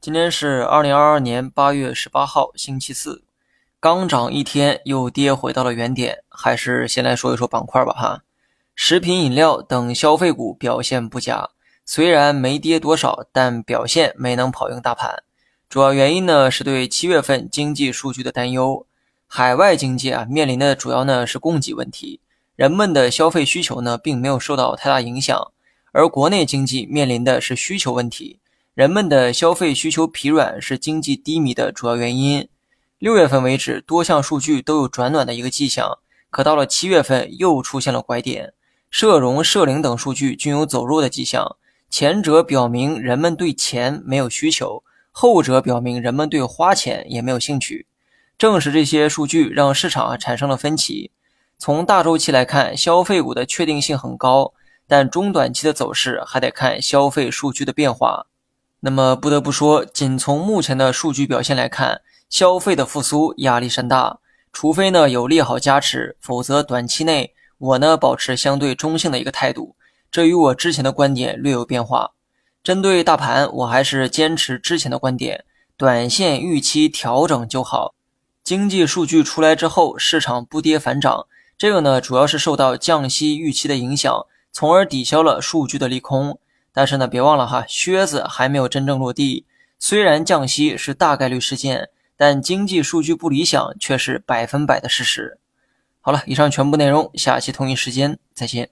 今天是二零二二年八月十八号，星期四。刚涨一天，又跌回到了原点。还是先来说一说板块吧，哈。食品饮料等消费股表现不佳，虽然没跌多少，但表现没能跑赢大盘。主要原因呢，是对七月份经济数据的担忧。海外经济啊，面临的主要呢是供给问题，人们的消费需求呢并没有受到太大影响。而国内经济面临的是需求问题，人们的消费需求疲软是经济低迷的主要原因。六月份为止，多项数据都有转暖的一个迹象，可到了七月份又出现了拐点，社融、社零等数据均有走弱的迹象。前者表明人们对钱没有需求，后者表明人们对花钱也没有兴趣。正是这些数据让市场产生了分歧。从大周期来看，消费股的确定性很高，但中短期的走势还得看消费数据的变化。那么不得不说，仅从目前的数据表现来看。消费的复苏压力山大，除非呢有利好加持，否则短期内我呢保持相对中性的一个态度。这与我之前的观点略有变化。针对大盘，我还是坚持之前的观点，短线预期调整就好。经济数据出来之后，市场不跌反涨，这个呢主要是受到降息预期的影响，从而抵消了数据的利空。但是呢别忘了哈，靴子还没有真正落地，虽然降息是大概率事件。但经济数据不理想却是百分百的事实。好了，以上全部内容，下期同一时间再见。